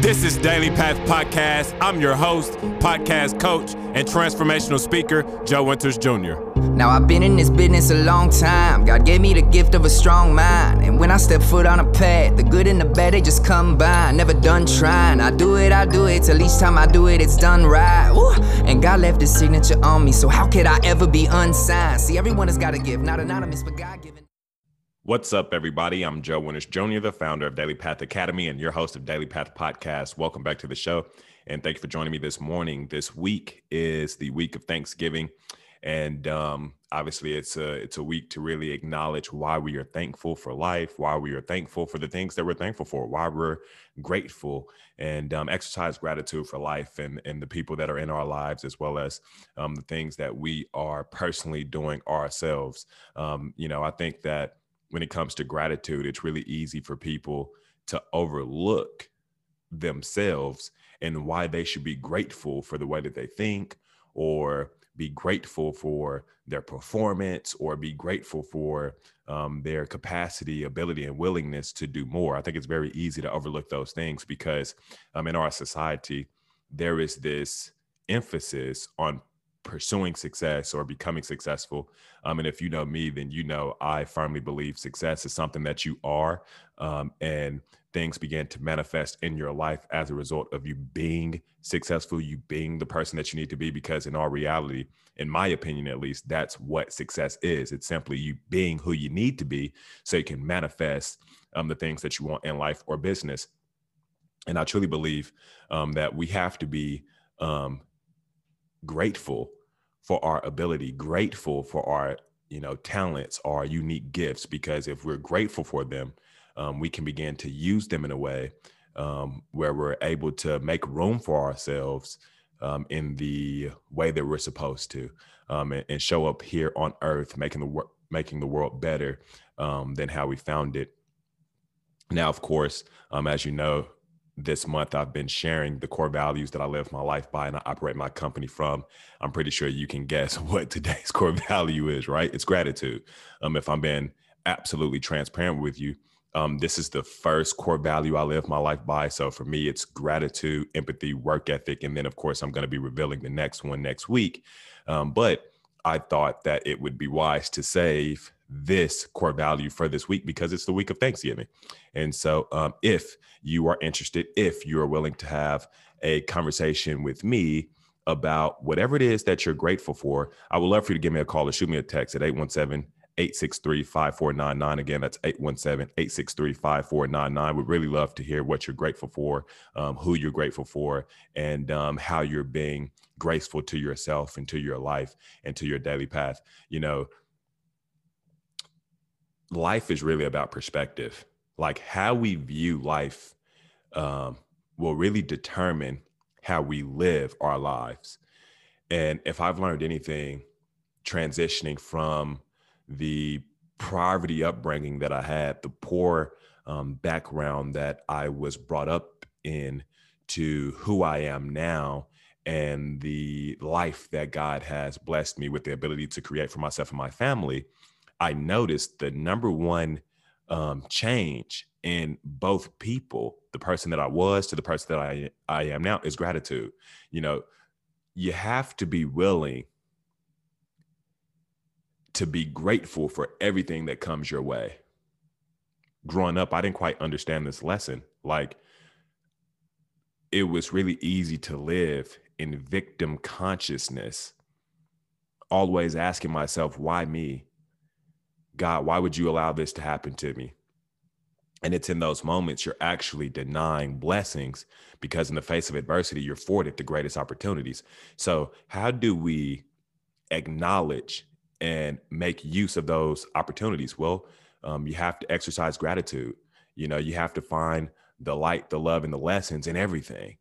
This is Daily Path Podcast. I'm your host, podcast coach, and transformational speaker, Joe Winters Jr. Now I've been in this business a long time. God gave me the gift of a strong mind. And when I step foot on a path, the good and the bad, they just come by. Never done trying. I do it, I do it. Till each time I do it, it's done right. Woo. And God left his signature on me. So how could I ever be unsigned? See, everyone has got a gift, not anonymous, but God given. What's up, everybody? I'm Joe Winters Jr., the founder of Daily Path Academy and your host of Daily Path Podcast. Welcome back to the show. And thank you for joining me this morning. This week is the week of Thanksgiving. And um, obviously, it's a it's a week to really acknowledge why we are thankful for life, why we are thankful for the things that we're thankful for, why we're grateful, and um, exercise gratitude for life and and the people that are in our lives, as well as um, the things that we are personally doing ourselves. Um, you know, I think that when it comes to gratitude, it's really easy for people to overlook themselves and why they should be grateful for the way that they think or be grateful for their performance or be grateful for um, their capacity, ability, and willingness to do more. I think it's very easy to overlook those things because um, in our society, there is this emphasis on pursuing success or becoming successful. Um, and if you know me, then you know I firmly believe success is something that you are. Um, and things begin to manifest in your life as a result of you being successful, you being the person that you need to be. Because in all reality, in my opinion at least, that's what success is. It's simply you being who you need to be so you can manifest um, the things that you want in life or business. And I truly believe um, that we have to be um, grateful for our ability, grateful for our you know talents, our unique gifts. Because if we're grateful for them, um, we can begin to use them in a way um, where we're able to make room for ourselves um, in the way that we're supposed to, um, and, and, show up here on Earth, making the work, making the world better um, than how we found it. Now, of course, um, as you know, this month I've been sharing the core values that I live my life by and I operate my company from. I'm pretty sure you can guess what today's core value is, right? It's gratitude. Um, if I'm being absolutely transparent with you, um, this is the first core value I live my life by. So for me, it's gratitude, empathy, work ethic. And then, of course, I'm going to be revealing the next one next week. Um, but I thought that it would be wise to save this core value for this week because it's the week of Thanksgiving. And so, um, if you are interested, if you are willing to have a conversation with me about whatever it is that you're grateful for, I would love for you to give me a call or shoot me a text at 817 863 5499. Again, that's 817 863 5499. We'd really love to hear what you're grateful for, um, who you're grateful for, and um, how you're being graceful to yourself and to your life and to your daily path. You know, life is really about perspective. Like how we view life um, will really determine how we live our lives. And if I've learned anything transitioning from the poverty upbringing that I had, the poor um, background that I was brought up in, to who I am now, and the life that God has blessed me with the ability to create for myself and my family, I noticed the number one um, change in both people, the person that I was to the person that I I am now, is gratitude. You know, you have to be willing to be grateful for everything that comes your way. Growing up, I didn't quite understand this lesson. Like, it was really easy to live in victim consciousness, always asking myself, why me? God, why would you allow this to happen to me? And it's in those moments you're actually denying blessings because, in the face of adversity, you're afforded the greatest opportunities. So, how do we acknowledge and make use of those opportunities? Well, um, you have to exercise gratitude. You know, you have to find the light, the love, and the lessons in everything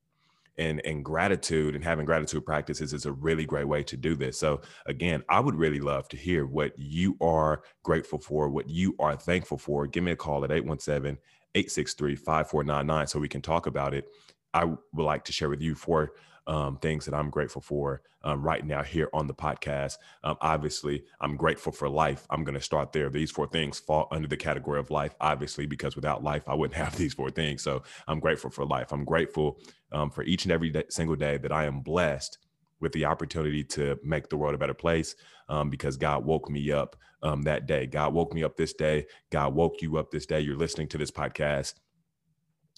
and and gratitude and having gratitude practices is a really great way to do this. So again, I would really love to hear what you are grateful for, what you are thankful for. Give me a call at 817-863-5499 so we can talk about it. I would like to share with you four um, things that I'm grateful for um, right now here on the podcast. Um, obviously, I'm grateful for life. I'm going to start there. These four things fall under the category of life, obviously, because without life, I wouldn't have these four things. So I'm grateful for life. I'm grateful um, for each and every day, single day that I am blessed with the opportunity to make the world a better place um, because God woke me up um, that day. God woke me up this day. God woke you up this day. You're listening to this podcast.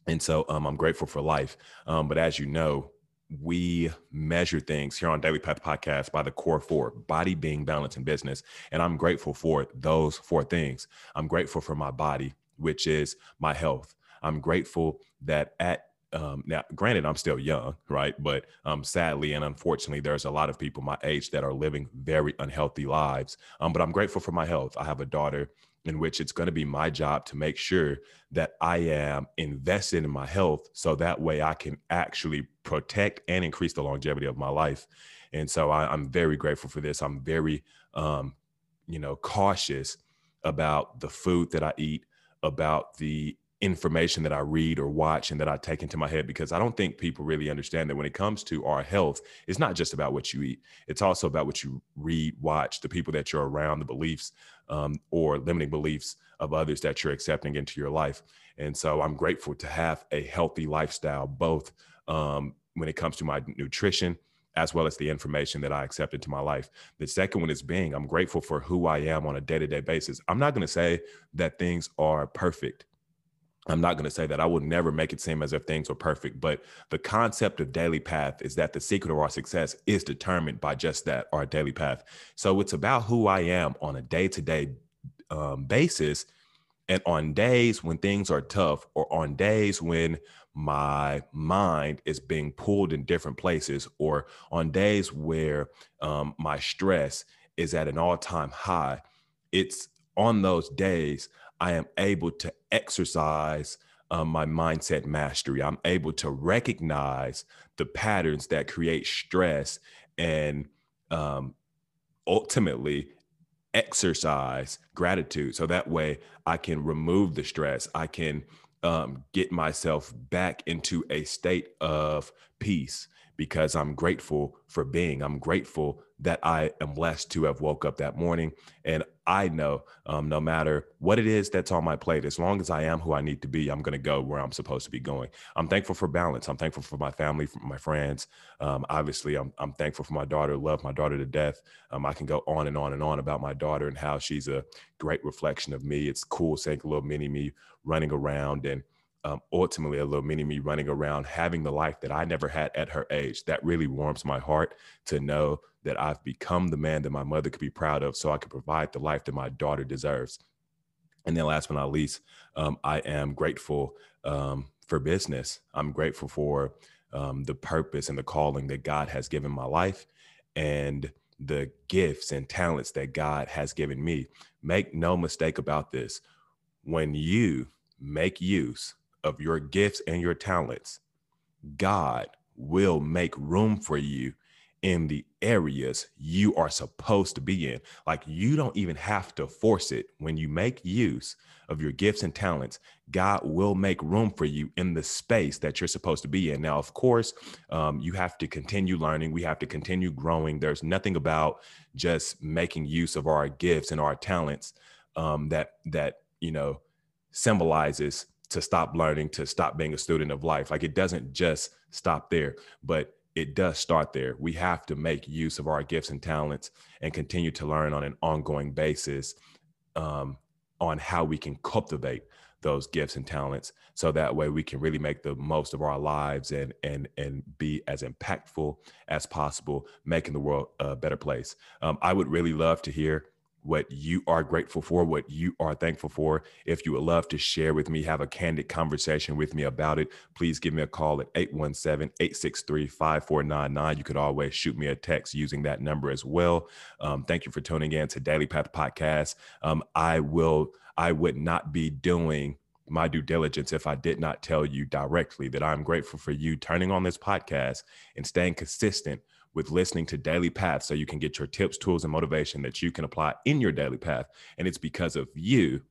And so um, I'm grateful for life. Um, but as you know, we measure things here on Daily Path Podcast by the core four body, being, balance, and business. And I'm grateful for those four things. I'm grateful for my body, which is my health. I'm grateful that at um, now, granted, I'm still young, right? But um, sadly and unfortunately, there's a lot of people my age that are living very unhealthy lives. Um, but I'm grateful for my health. I have a daughter in which it's going to be my job to make sure that I am invested in my health so that way I can actually protect and increase the longevity of my life. And so I, am very grateful for this. I'm very, um, you know, cautious about the food that I eat, about the information that I read or watch and that I take into my head because I don't think people really understand that when it comes to our health, it's not just about what you eat. It's also about what you read, watch, the people that you're around, the beliefs um, or limiting beliefs of others that you're accepting into your life. And so I'm grateful to have a healthy lifestyle, both um, when it comes to my nutrition as well as the information that I accept into my life. The second one is being, I'm grateful for who I am on a day to day basis. I'm not going to say that things are perfect I'm not going to say that I will never make it seem as if things are perfect, but the concept of daily path is that the secret of our success is determined by just that, our daily path. So it's about who I am on a day to day basis. And on days when things are tough, or on days when my mind is being pulled in different places, or on days where um, my stress is at an all time high, it's on those days I am able to exercise um, my mindset mastery. I'm able to recognize the patterns that create stress and um, ultimately exercise gratitude. So that way I can remove the stress. I can um, get myself back into a state of peace because I'm grateful for being. I'm grateful that I am blessed to have woke up that morning. And I know um, no matter what it is that's on my plate, as long as I am who I need to be, I'm going to go where I'm supposed to be going. I'm thankful for balance. I'm thankful for my family, for my friends. Um, obviously, I'm, I'm thankful for my daughter, love my daughter to death. Um, I can go on and on and on about my daughter and how she's a great reflection of me. It's cool seeing a little mini me running around and um, ultimately a little mini me running around having the life that I never had at her age. That really warms my heart to know that I've become the man that my mother could be proud of so I can provide the life that my daughter deserves. And then last but not least, um, I am grateful um, for business. I'm grateful for um, the purpose and the calling that God has given my life and the gifts and talents that God has given me. Make no mistake about this. When you make use of your gifts and your talents, God will make room for you in the areas you are supposed to be in. Like you don't even have to force it. When you make use of your gifts and talents, God will make room for you in the space that you're supposed to be in. Now, of course, um, you have to continue learning. We have to continue growing. There's nothing about just making use of our gifts and our talents um, that that you know symbolizes to stop learning, to stop being a student of life. Like it doesn't just stop there, but it does start there. We have to make use of our gifts and talents and continue to learn on an ongoing basis um, on how we can cultivate those gifts and talents so that way we can really make the most of our lives and and and be as impactful as possible making the world a better place um, i would really love to hear what you are grateful for, what you are thankful for. If you would love to share with me, have a candid conversation with me about it, please give me a call at 817 863 5499. You could always shoot me a text using that number as well. Um, thank you for tuning in to Daily Path Podcast. Um, I will, I would not be doing my due diligence if I did not tell you directly that I'm grateful for you turning on this podcast and staying consistent with listening to Daily Path so you can get your tips, tools, and motivation that you can apply in your daily path. And it's because of you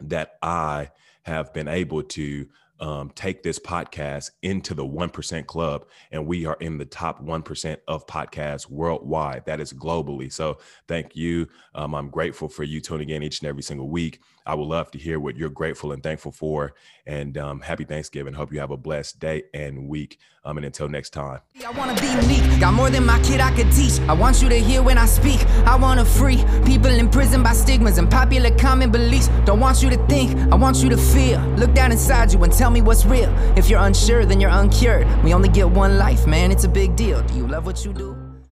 that I have been able to um, take this podcast into the 1% club. And we are in the top 1% of podcasts worldwide. That is globally. So thank you. Um, I'm grateful for you tuning in each and every single week. I would love to hear what you're grateful and thankful for. And um, happy Thanksgiving. Hope you have a blessed day and week. Um, and until next time. I wanna be meek, got more than my kid I could teach. I want you to hear when I speak. I wanna free people imprisoned by stigmas and popular common beliefs. Don't want you to think, I want you to feel. Look down inside you and tell me what's real. If you're unsure, then you're uncured. We only get one life, man, it's a big deal. Do you love what you do?